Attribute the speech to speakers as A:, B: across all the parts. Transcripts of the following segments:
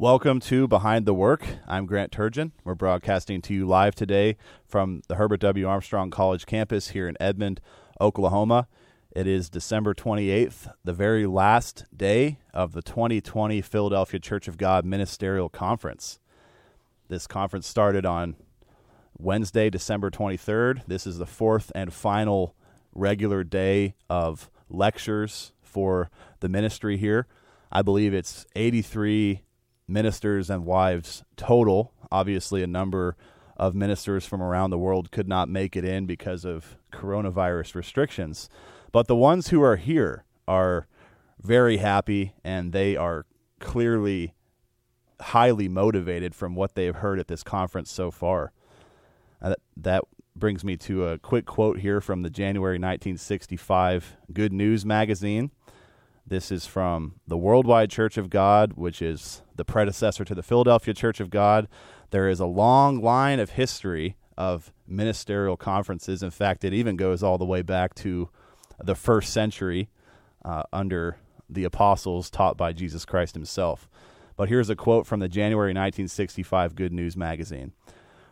A: Welcome to Behind the Work. I'm Grant Turgeon. We're broadcasting to you live today from the Herbert W. Armstrong College campus here in Edmond, Oklahoma. It is December 28th, the very last day of the 2020 Philadelphia Church of God Ministerial Conference. This conference started on Wednesday, December 23rd. This is the fourth and final regular day of lectures for the ministry here. I believe it's 83 ministers and wives total. Obviously, a number of ministers from around the world could not make it in because of coronavirus restrictions. But the ones who are here are very happy and they are clearly highly motivated from what they've heard at this conference so far. Uh, that brings me to a quick quote here from the January 1965 Good News magazine. This is from the Worldwide Church of God, which is the predecessor to the Philadelphia Church of God. There is a long line of history of ministerial conferences. In fact, it even goes all the way back to the first century uh, under the apostles taught by Jesus Christ himself. But here's a quote from the January 1965 Good News magazine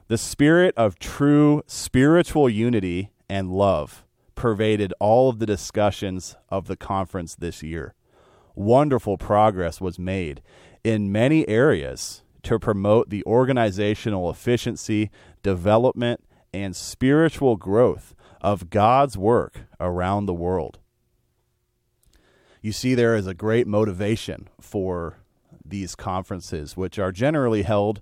A: The spirit of true spiritual unity and love pervaded all of the discussions of the conference this year. Wonderful progress was made in many areas to promote the organizational efficiency, development, and spiritual growth of God's work around the world. You see, there is a great motivation for these conferences, which are generally held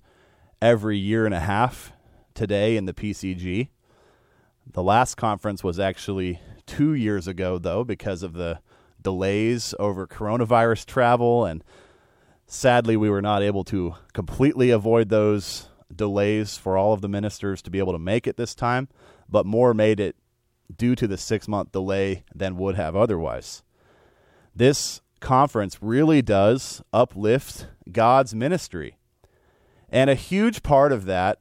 A: every year and a half today in the PCG. The last conference was actually two years ago, though, because of the delays over coronavirus travel. And sadly, we were not able to completely avoid those delays for all of the ministers to be able to make it this time, but more made it due to the six month delay than would have otherwise. This conference really does uplift God's ministry. And a huge part of that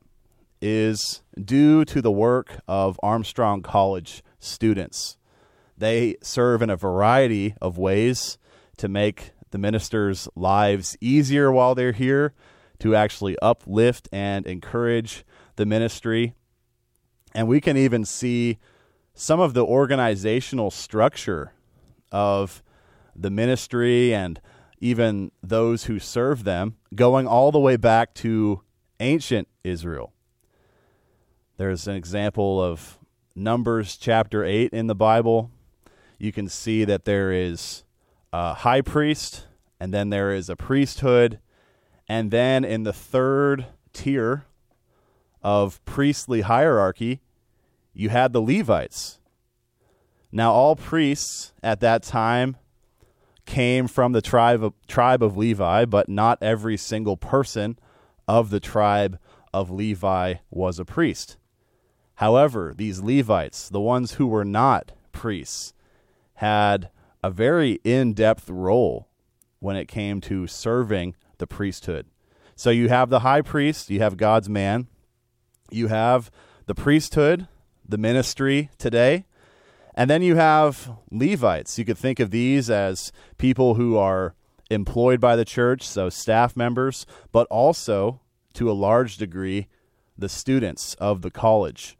A: is due to the work of Armstrong College students. They serve in a variety of ways to make the ministers' lives easier while they're here, to actually uplift and encourage the ministry. And we can even see some of the organizational structure of the ministry and even those who serve them going all the way back to ancient Israel. There's an example of Numbers chapter 8 in the Bible. You can see that there is a high priest, and then there is a priesthood. And then in the third tier of priestly hierarchy, you had the Levites. Now, all priests at that time came from the tribe of, tribe of Levi, but not every single person of the tribe of Levi was a priest. However, these Levites, the ones who were not priests, had a very in depth role when it came to serving the priesthood. So you have the high priest, you have God's man, you have the priesthood, the ministry today, and then you have Levites. You could think of these as people who are employed by the church, so staff members, but also to a large degree the students of the college.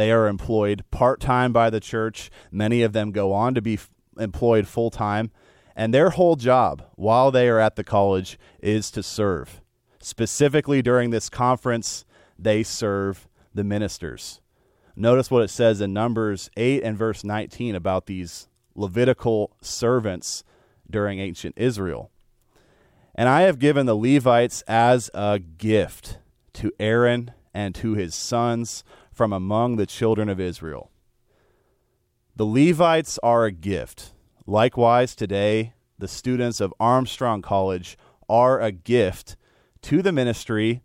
A: They are employed part time by the church. Many of them go on to be f- employed full time. And their whole job while they are at the college is to serve. Specifically during this conference, they serve the ministers. Notice what it says in Numbers 8 and verse 19 about these Levitical servants during ancient Israel. And I have given the Levites as a gift to Aaron and to his sons from among the children of Israel. The Levites are a gift. Likewise, today, the students of Armstrong College are a gift to the ministry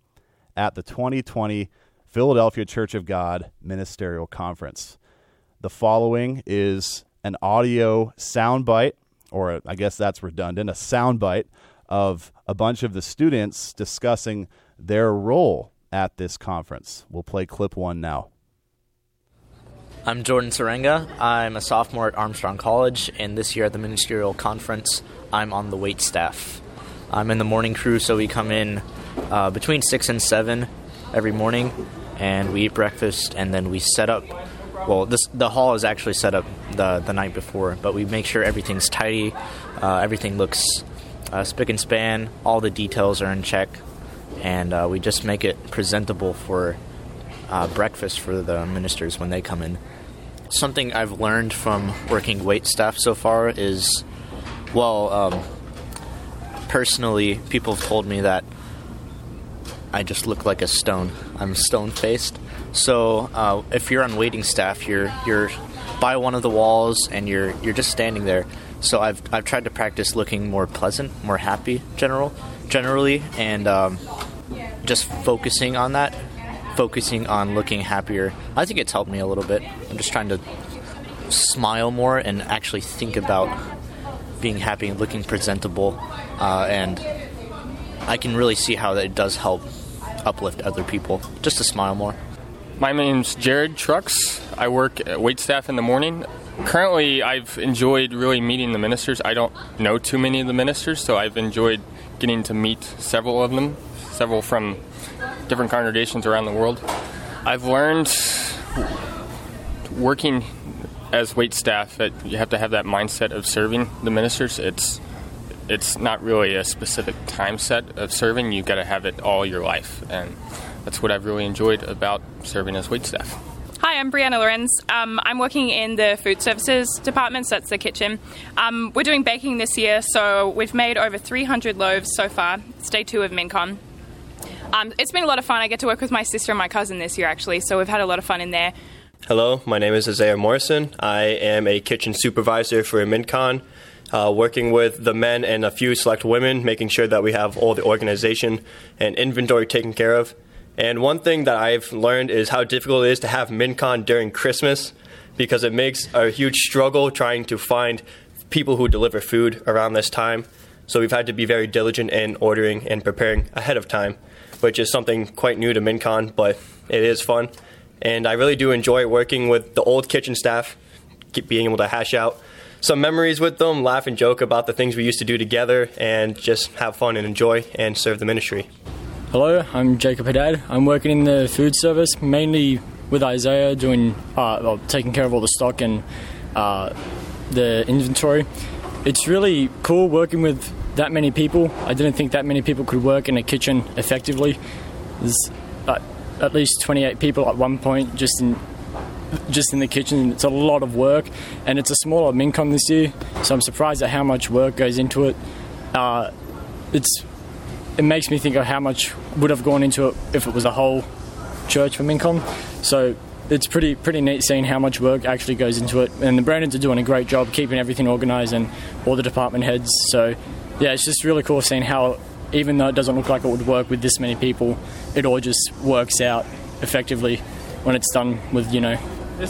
A: at the 2020 Philadelphia Church of God Ministerial Conference. The following is an audio soundbite, or I guess that's redundant, a soundbite of a bunch of the students discussing their role at this conference. We'll play clip one now.
B: I'm Jordan Serenga. I'm a sophomore at Armstrong College, and this year at the Ministerial Conference, I'm on the wait staff. I'm in the morning crew, so we come in uh, between 6 and 7 every morning, and we eat breakfast, and then we set up. Well, this, the hall is actually set up the, the night before, but we make sure everything's tidy, uh, everything looks uh, spick and span, all the details are in check, and uh, we just make it presentable for uh, breakfast for the ministers when they come in. Something I've learned from working wait staff so far is, well, um, personally, people have told me that I just look like a stone. I'm stone faced. So uh, if you're on waiting staff, you're you're by one of the walls and you're you're just standing there. So I've I've tried to practice looking more pleasant, more happy, general generally, and um, just focusing on that, focusing on looking happier. I think it's helped me a little bit. I'm just trying to smile more and actually think about being happy and looking presentable, uh, and I can really see how that does help uplift other people. Just to smile more.
C: My name's Jared Trucks. I work at wait staff in the morning. Currently, I've enjoyed really meeting the ministers. I don't know too many of the ministers, so I've enjoyed getting to meet several of them, several from different congregations around the world. I've learned working as wait staff that you have to have that mindset of serving the ministers. It's it's not really a specific time set of serving. You've got to have it all your life, and that's what I've really enjoyed about serving as wait staff.
D: Hi, I'm Brianna Lorenz. Um, I'm working in the food services department, so that's the kitchen. Um, we're doing baking this year, so we've made over 300 loaves so far. It's day two of MinCon. Um, it's been a lot of fun. I get to work with my sister and my cousin this year, actually, so we've had a lot of fun in there.
E: Hello, my name is Isaiah Morrison. I am a kitchen supervisor for MinCon, uh, working with the men and a few select women, making sure that we have all the organization and inventory taken care of. And one thing that I've learned is how difficult it is to have MinCon during Christmas because it makes a huge struggle trying to find people who deliver food around this time. So we've had to be very diligent in ordering and preparing ahead of time, which is something quite new to MinCon, but it is fun. And I really do enjoy working with the old kitchen staff, being able to hash out some memories with them, laugh and joke about the things we used to do together, and just have fun and enjoy and serve the ministry.
F: Hello, I'm Jacob Haddad. I'm working in the food service, mainly with Isaiah, doing uh, well, taking care of all the stock and uh, the inventory. It's really cool working with that many people. I didn't think that many people could work in a kitchen effectively. There's uh, at least 28 people at one point just in just in the kitchen. It's a lot of work, and it's a smaller MinCon this year, so I'm surprised at how much work goes into it. Uh, it's it makes me think of how much would have gone into it if it was a whole church for MinCon. So it's pretty pretty neat seeing how much work actually goes into it, and the Brandons are doing a great job keeping everything organised and all the department heads. So yeah, it's just really cool seeing how even though it doesn't look like it would work with this many people, it all just works out effectively when it's done with you know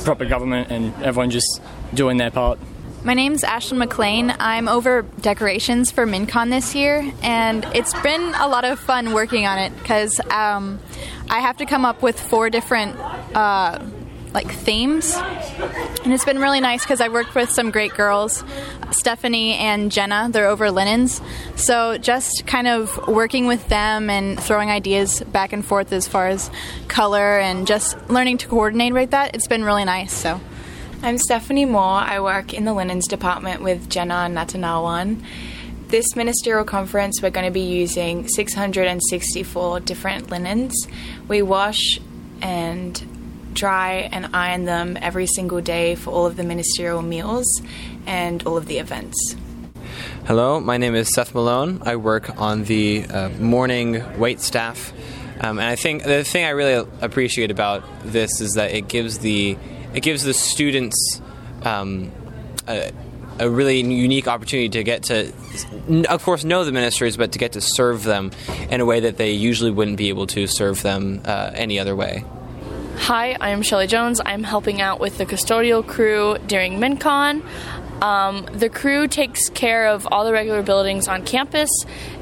F: proper government and everyone just doing their part.
G: My name's Ashlyn McLean. I'm over decorations for MinCon this year, and it's been a lot of fun working on it because um, I have to come up with four different uh, like themes, and it's been really nice because I worked with some great girls, Stephanie and Jenna. They're over linens, so just kind of working with them and throwing ideas back and forth as far as color and just learning to coordinate with that. It's been really nice. So.
H: I'm Stephanie Moore. I work in the linens department with Jenna Natanawan. This ministerial conference, we're going to be using 664 different linens. We wash and dry and iron them every single day for all of the ministerial meals and all of the events.
I: Hello, my name is Seth Malone. I work on the uh, morning wait staff. Um, and I think the thing I really appreciate about this is that it gives the it gives the students um, a, a really unique opportunity to get to, of course, know the ministers, but to get to serve them in a way that they usually wouldn't be able to serve them uh, any other way.
J: Hi, I'm Shelly Jones. I'm helping out with the custodial crew during MinCon. Um, the crew takes care of all the regular buildings on campus,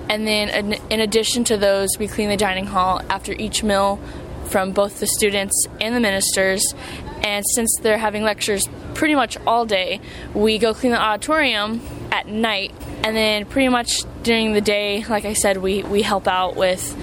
J: and then in addition to those, we clean the dining hall after each meal from both the students and the ministers. And since they're having lectures pretty much all day, we go clean the auditorium at night. And then pretty much during the day, like I said, we, we help out with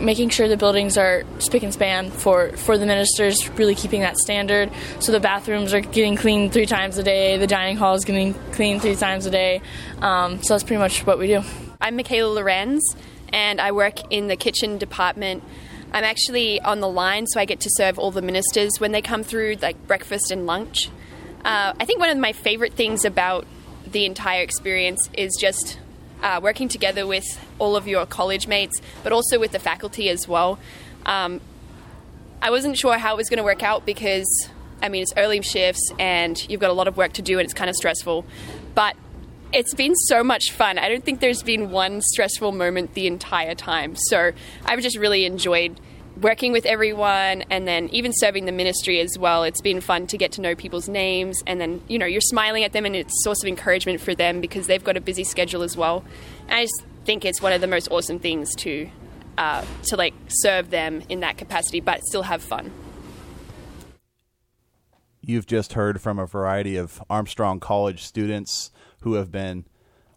J: making sure the buildings are spick and span for, for the ministers, really keeping that standard. So the bathrooms are getting cleaned three times a day, the dining hall is getting cleaned three times a day. Um, so that's pretty much what we do.
K: I'm Michaela Lorenz, and I work in the kitchen department. I'm actually on the line, so I get to serve all the ministers when they come through, like breakfast and lunch. Uh, I think one of my favorite things about the entire experience is just uh, working together with all of your college mates, but also with the faculty as well. Um, I wasn't sure how it was going to work out because, I mean, it's early shifts and you've got a lot of work to do and it's kind of stressful. But it's been so much fun. I don't think there's been one stressful moment the entire time. So I've just really enjoyed working with everyone and then even serving the ministry as well. It's been fun to get to know people's names and then, you know, you're smiling at them and it's a source of encouragement for them because they've got a busy schedule as well. And I just think it's one of the most awesome things to uh, to like serve them in that capacity but still have fun.
A: You've just heard from a variety of Armstrong College students who have been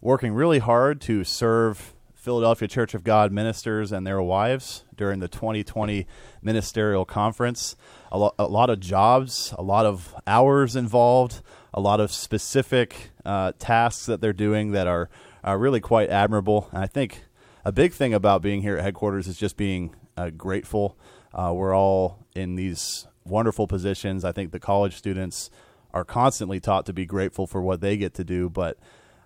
A: working really hard to serve Philadelphia Church of God ministers and their wives during the 2020 ministerial conference. A, lo- a lot of jobs, a lot of hours involved, a lot of specific uh, tasks that they're doing that are, are really quite admirable. And I think a big thing about being here at headquarters is just being uh, grateful. Uh, we're all in these wonderful positions. I think the college students are constantly taught to be grateful for what they get to do, but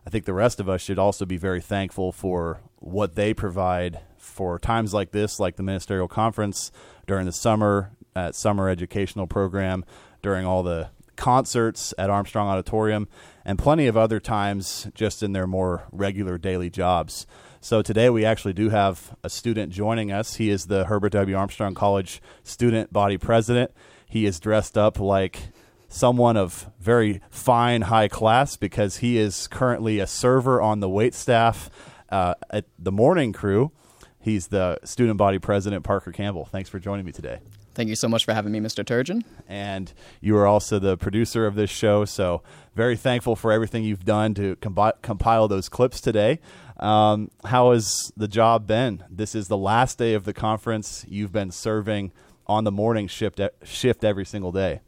A: I think the rest of us should also be very thankful for what they provide for times like this, like the ministerial conference during the summer at summer educational program, during all the concerts at Armstrong Auditorium, and plenty of other times just in their more regular daily jobs. So today we actually do have a student joining us. He is the Herbert W. Armstrong College student body president. He is dressed up like someone of very fine high class because he is currently a server on the wait staff uh, at the morning crew. He's the student body president, Parker Campbell. Thanks for joining me today.
L: Thank you so much for having me, Mr. Turgeon.
A: And you are also the producer of this show, so very thankful for everything you've done to compi- compile those clips today. Um, how has the job been? This is the last day of the conference. You've been serving on the morning shift shift every single day.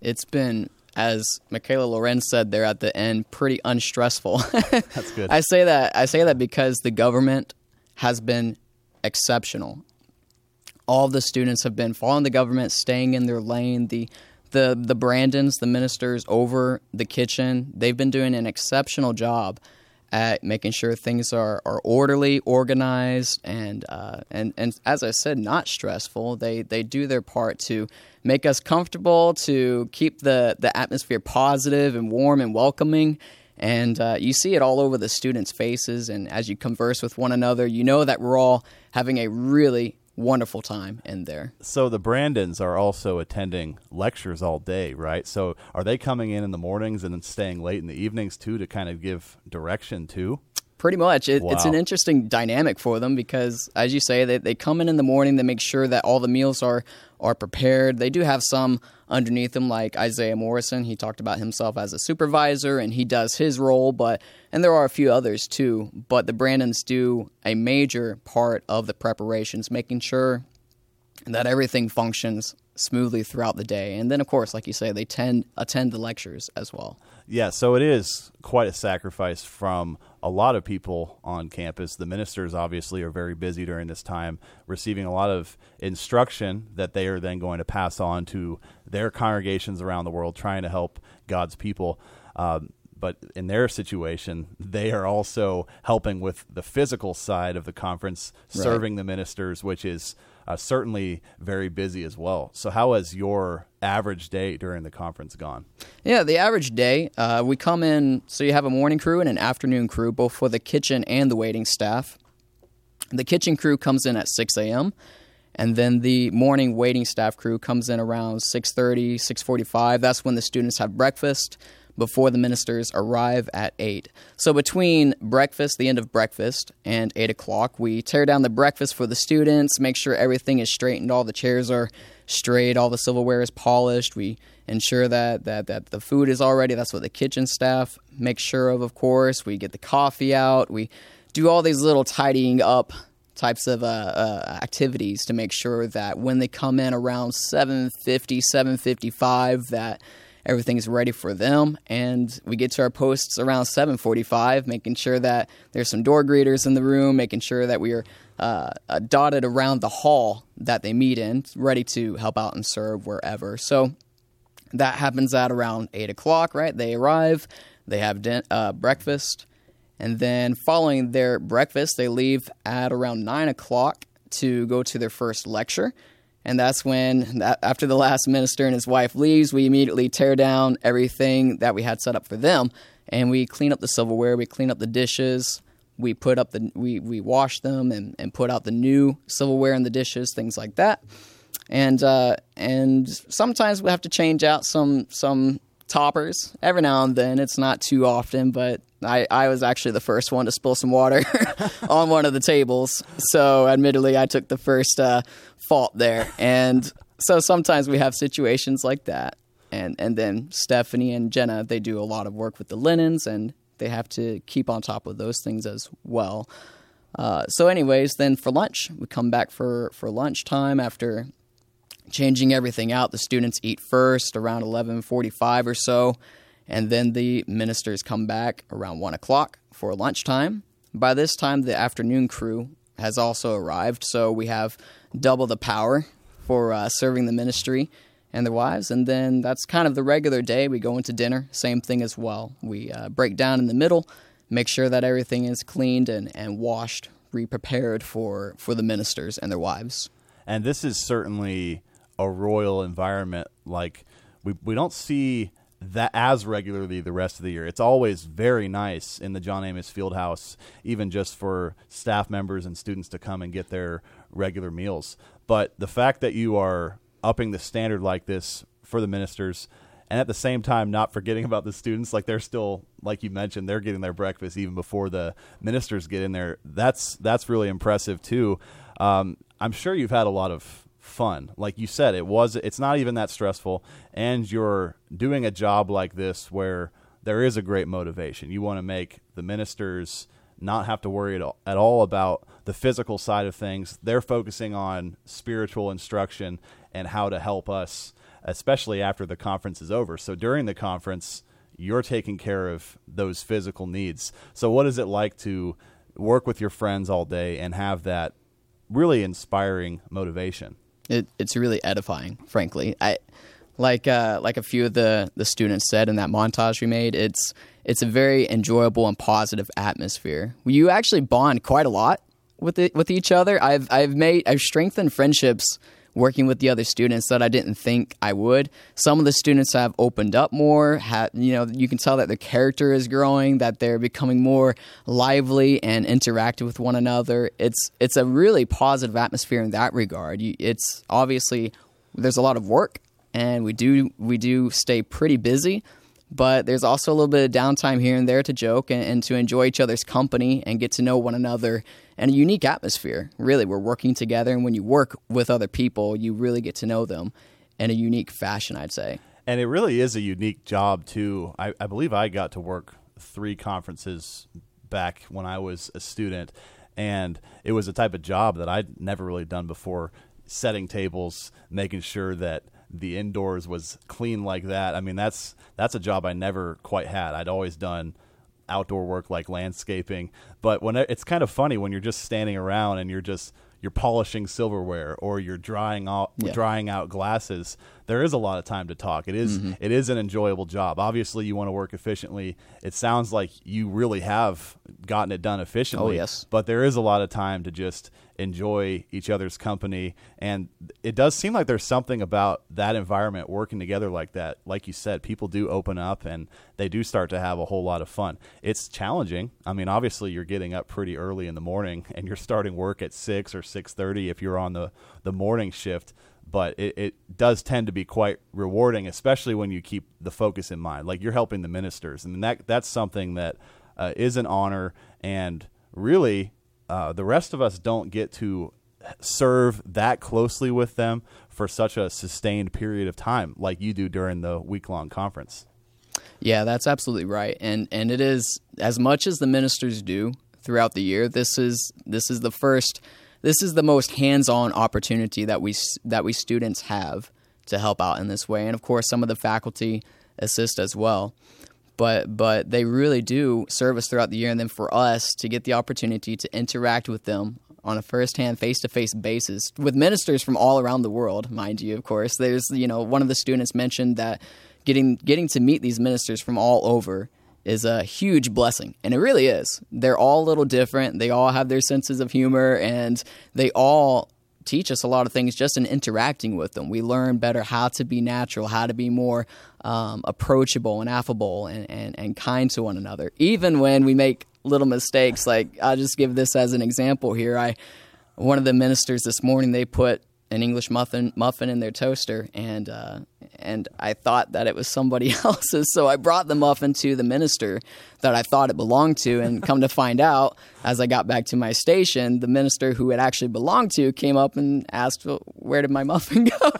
L: It's been, as Michaela Lorenz said there at the end, pretty unstressful.
A: That's good.
L: I say that I say that because the government has been exceptional. All the students have been following the government, staying in their lane. The the the Brandons, the ministers over the kitchen, they've been doing an exceptional job at making sure things are, are orderly, organized, and uh, and and as I said, not stressful. They they do their part to make us comfortable, to keep the the atmosphere positive and warm and welcoming. And uh, you see it all over the students' faces, and as you converse with one another, you know that we're all having a really wonderful time in there.
A: So the Brandons are also attending lectures all day, right? So are they coming in in the mornings and then staying late in the evenings too to kind of give direction too?
L: Pretty much. It,
A: wow.
L: It's an interesting dynamic for them because, as you say, they, they come in in the morning, they make sure that all the meals are, are prepared. They do have some underneath him, like Isaiah Morrison. He talked about himself as a supervisor and he does his role, but and there are a few others too. But the Brandons do a major part of the preparations, making sure that everything functions smoothly throughout the day. And then, of course, like you say, they tend attend the lectures as well.
A: Yeah, so it is quite a sacrifice from a lot of people on campus. The ministers obviously are very busy during this time, receiving a lot of instruction that they are then going to pass on to their congregations around the world, trying to help God's people. Um, but in their situation, they are also helping with the physical side of the conference,
L: Right.
A: serving the ministers, which is uh, certainly very busy as well. So, how has your average day during the conference gone?
L: Yeah, the average day, uh, we come in, so you have a morning crew and an afternoon crew, both for the kitchen and the waiting staff. The kitchen crew comes in at 6 a.m., and then the morning waiting staff crew comes in around 6.30, 6.45. That's when the students have breakfast before the ministers arrive at 8. So between breakfast, the end of breakfast, and 8 o'clock, we tear down the breakfast for the students, make sure everything is straightened, all the chairs are straight, all the silverware is polished. We ensure that, that, that the food is all ready. That's what the kitchen staff makes sure of, of course. We get the coffee out. We do all these little tidying up types of uh, uh, activities to make sure that when they come in around 750 755 that everything is ready for them and we get to our posts around 745 making sure that there's some door greeters in the room making sure that we are uh, uh, dotted around the hall that they meet in ready to help out and serve wherever so that happens at around 8 o'clock right they arrive they have din- uh, breakfast and then following their breakfast, they leave at around 9 o'clock to go to their first lecture. And that's when, after the last minister and his wife leaves, we immediately tear down everything that we had set up for them. And we clean up the silverware, we clean up the dishes, we put up the, we, we wash them and, and put out the new silverware and the dishes, things like that. And, uh, and sometimes we have to change out some, some toppers every now and then. It's not too often, but I, I was actually the first one to spill some water on one of the tables. So, admittedly, I took the first uh, fault there. And so sometimes we have situations like that. And, and then Stephanie and Jenna, they do a lot of work with the linens and they have to keep on top of those things as well. Uh, so, anyways, then for lunch, we come back for, for lunchtime after changing everything out. The students eat first around 11:45 or so, and then the ministers come back around one o'clock for lunchtime. By this time, the afternoon crew has also arrived, so we have double the power for uh, serving the ministry and their wives. And then that's kind of the regular day. We go into dinner, same thing as well. We uh, break down in the middle, make sure that everything is cleaned and, and washed, re-prepared for, for the ministers and their wives.
A: And this is certainly a royal environment. Like we we don't see that as regularly the rest of the year. It's always very nice in the John Amos Fieldhouse, even just for staff members and students to come and get their regular meals. But the fact that you are upping the standard like this for the ministers and at the same time not forgetting about the students like they're still like you mentioned they're getting their breakfast even before the ministers get in there that's that's really impressive too um, i'm sure you've had a lot of fun like you said it was it's not even that stressful and you're doing a job like this where there is a great motivation you want to make the ministers not have to worry at all, at all about the physical side of things they're focusing on spiritual instruction and how to help us especially after the conference is over. So during the conference, you're taking care of those physical needs. So what is it like to work with your friends all day and have that really inspiring motivation?
L: It, it's really edifying, frankly. I like uh, like a few of the, the students said in that montage we made. It's it's a very enjoyable and positive atmosphere. You actually bond quite a lot with it, with each other. I've I've made I've strengthened friendships working with the other students that I didn't think I would. Some of the students have opened up more. Have, you know, you can tell that their character is growing, that they're becoming more lively and interactive with one another. It's it's a really positive atmosphere in that regard. It's obviously there's a lot of work, and we do we do stay pretty busy. But there's also a little bit of downtime here and there to joke and, and to enjoy each other's company and get to know one another and a unique atmosphere. Really, we're working together, and when you work with other people, you really get to know them in a unique fashion, I'd say.
A: And it really is a unique job too. I, I believe I got to work three conferences back when I was a student, and it was a type of job that I'd never really done before. Setting tables, making sure that the indoors was clean like that. I mean, that's that's a job I never quite had. I'd always done outdoor work like landscaping, but when it's kind of funny when you're just standing around and you're just you're polishing silverware or you're drying out
L: Yeah.
A: drying out glasses, there is a lot of time to talk. It is-
L: Mhm.
A: it is an enjoyable job. Obviously, you want to work efficiently. It sounds like you really have gotten it done efficiently.
L: Oh, yes.
A: But there is a lot of time to just enjoy each other's company and it does seem like there's something about that environment working together like that like you said people do open up and they do start to have a whole lot of fun it's challenging i mean obviously you're getting up pretty early in the morning and you're starting work at 6 or 6.30 if you're on the, the morning shift but it, it does tend to be quite rewarding especially when you keep the focus in mind like you're helping the ministers and that that's something that uh, is an honor and really uh, the rest of us don't get to serve that closely with them for such a sustained period of time like you do during the week long conference.
L: Yeah, that's absolutely right. And and it is as much as the ministers do throughout the year. This is this is the first this is the most hands-on opportunity that we that we students have to help out in this way. And of course, some of the faculty assist as well. But but they really do serve us throughout the year and then for us to get the opportunity to interact with them on a first-hand face-to-face basis with ministers from all around the world, mind you, of course. There's you know, one of the students mentioned that getting getting to meet these ministers from all over is a huge blessing and it really is. They're all a little different. They all have their senses of humor and they all teach us a lot of things just in interacting with them. We learn better how to be natural how to be more um, approachable and affable and, and, and kind to one another. Even when we make little mistakes like i'll just give this as an example here. I one of the ministers this morning they put an English muffin muffin in their toaster, and uh, and I thought that it was somebody else's, so I brought the muffin to the minister that I thought it belonged to, and come to find out, as I got back to my station, the minister who it actually belonged to came up and asked, well, "Where did my muffin go?"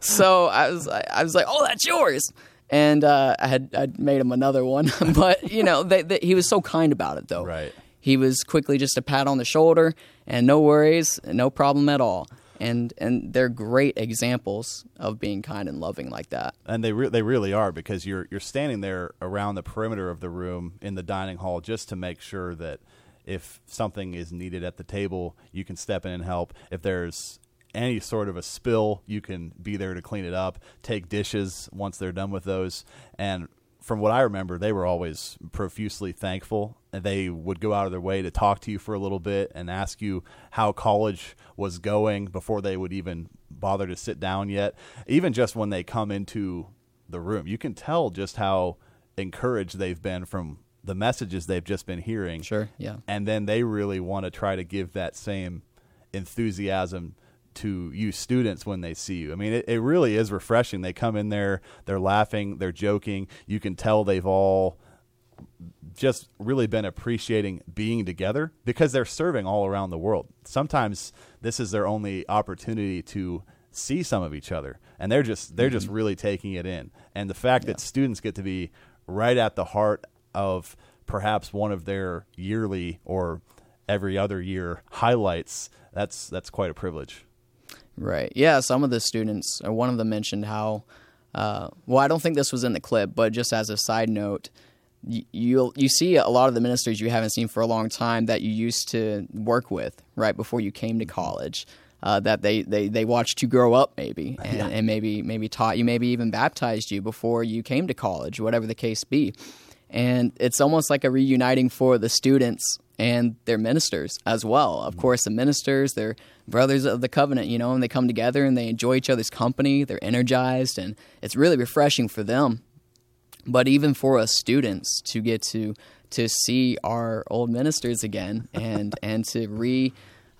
L: so I was I was like, "Oh, that's yours." And uh, I had I'd made him another one, but you know, they, they, he was so kind about it, though.
A: Right.
L: He was quickly just a pat on the shoulder and no worries, no problem at all. And and they're great examples of being kind and loving like that.
A: and they re- they really are because you're you're standing there around the perimeter of the room in the dining hall just to make sure that if something is needed at the table, you can step in and help. If there's any sort of a spill, you can be there to clean it up, take dishes once they're done with those. And from what I remember, they were always profusely thankful. They would go out of their way to talk to you for a little bit and ask you how college was going before they would even bother to sit down yet. Even just when they come into the room, you can tell just how encouraged they've been from the messages they've just been hearing.
L: Sure, yeah.
A: And then they really want to try to give that same enthusiasm to you students when they see you. I mean, it, it really is refreshing. They come in there, they're laughing, they're joking. You can tell they've all just really been appreciating being together because they're serving all around the world. Sometimes this is their only opportunity to see some of each other and they're just they're just really taking it in. And the fact that students get to be right at the heart of perhaps one of their yearly or every other year highlights, that's that's quite a privilege.
L: Right. Yeah. Some of the students, or one of them mentioned how. Uh, well, I don't think this was in the clip, but just as a side note, you you'll, see a lot of the ministers you haven't seen for a long time that you used to work with right before you came to college. Uh, that they, they, they watched you grow up maybe and,
M: Yeah.
L: and maybe maybe taught you maybe even baptized you before you came to college whatever the case be and it's almost like a reuniting for the students and their ministers as well. Of course, the ministers, they're brothers of the covenant, you know, and they come together and they enjoy each other's company. They're energized, and it's really refreshing for them. But even for us students to get to to see our old ministers again and and to re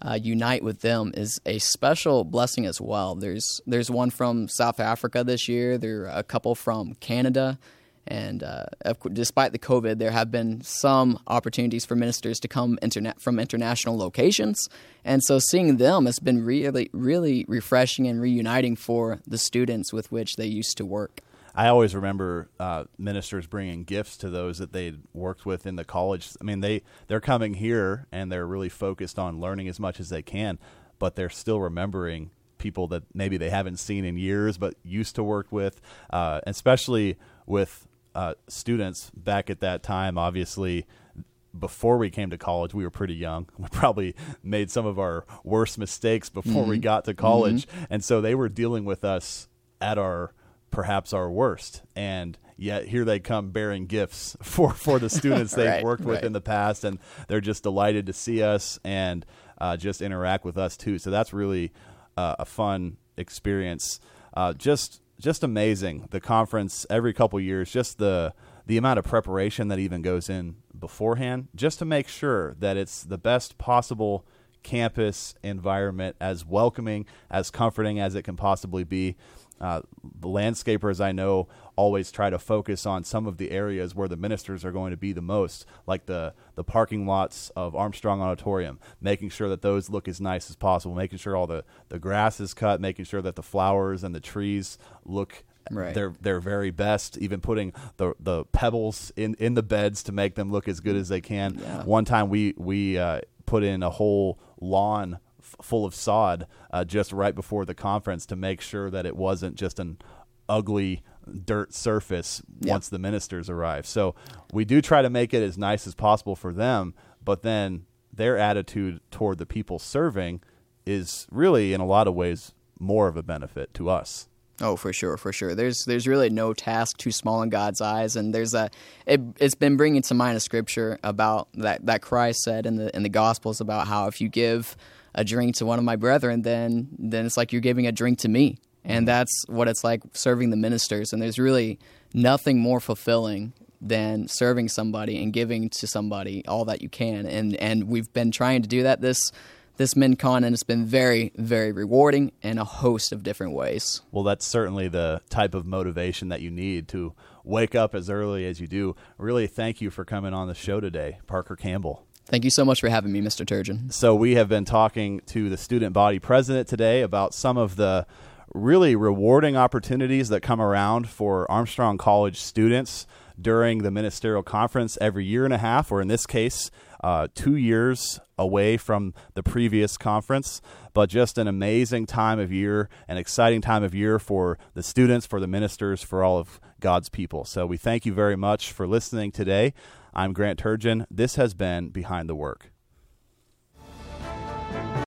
L: uh, unite with them is a special blessing as well. There's there's one from South Africa this year. There are a couple from Canada, and uh, despite the COVID, there have been some opportunities for ministers to come internet from international locations, and so seeing them has been really really refreshing and reuniting for the students with which they used to work.
A: I always remember uh, ministers bringing gifts to those that they'd worked with in the college. I mean, they they're coming here and they're really focused on learning as much as they can, but they're still remembering people that maybe they haven't seen in years but used to work with, uh, especially with uh, students back at that time. Obviously, before we came to college, we were pretty young. We probably made some of our worst mistakes before we
L: Mhm.
A: got to college.
L: Mhm.
A: And so they were dealing with us at our perhaps our worst. And yet here they come bearing gifts for, for the students they've
L: Right,
A: worked with
L: right.
A: in the past. And they're just delighted to see us and uh, just interact with us too. So that's really uh, a fun experience. Uh, just just amazing. The conference every couple years, just the the amount of preparation that even goes in beforehand, just to make sure that it's the best possible campus environment, as welcoming, as comforting as it can possibly be. Uh, the landscapers I know always try to focus on some of the areas where the ministers are going to be the most, like the the parking lots of Armstrong Auditorium, making sure that those look as nice as possible, making sure all the, the grass is cut, making sure that the flowers and the trees look
L: Right.
A: their their very best, even putting the the pebbles in, in the beds to make them look as good as they can.
L: Yeah.
A: One time we we uh, put in a whole lawn f- full of sod uh, just right before the conference to make sure that it wasn't just an ugly dirt surface once the ministers arrive. So we do try to make it as nice as possible for them, but then their attitude toward the people serving is really in a lot of ways more of a benefit to us.
L: Oh, for sure, for sure. There's there's really no task too small in God's eyes, and there's a it, it's been bringing to mind a scripture about that that Christ said in the in the Gospels about how if you give a drink to one of my brethren, then then it's like you're giving a drink to me, and mm-hmm. that's what it's like serving the ministers. And there's really nothing more fulfilling than serving somebody and giving to somebody all that you can, and and we've been trying to do that this this MinCon, and it's been very very rewarding in a host of different ways.
A: Well, that's certainly the type of motivation that you need to wake up as early as you do. Really, thank you for coming on the show today, Parker Campbell.
L: Thank you so much for having me, Mr. Turgeon.
A: So, we have been talking to the student body president today about some of the really rewarding opportunities that come around for Armstrong College students during the ministerial conference every year and a half, or in this case, uh, two years away from the previous conference. But just an amazing time of year, an exciting time of year for the students, for the ministers, for all of God's people. So we thank you very much for listening today. I'm Grant Turgeon. This has been Behind the Work.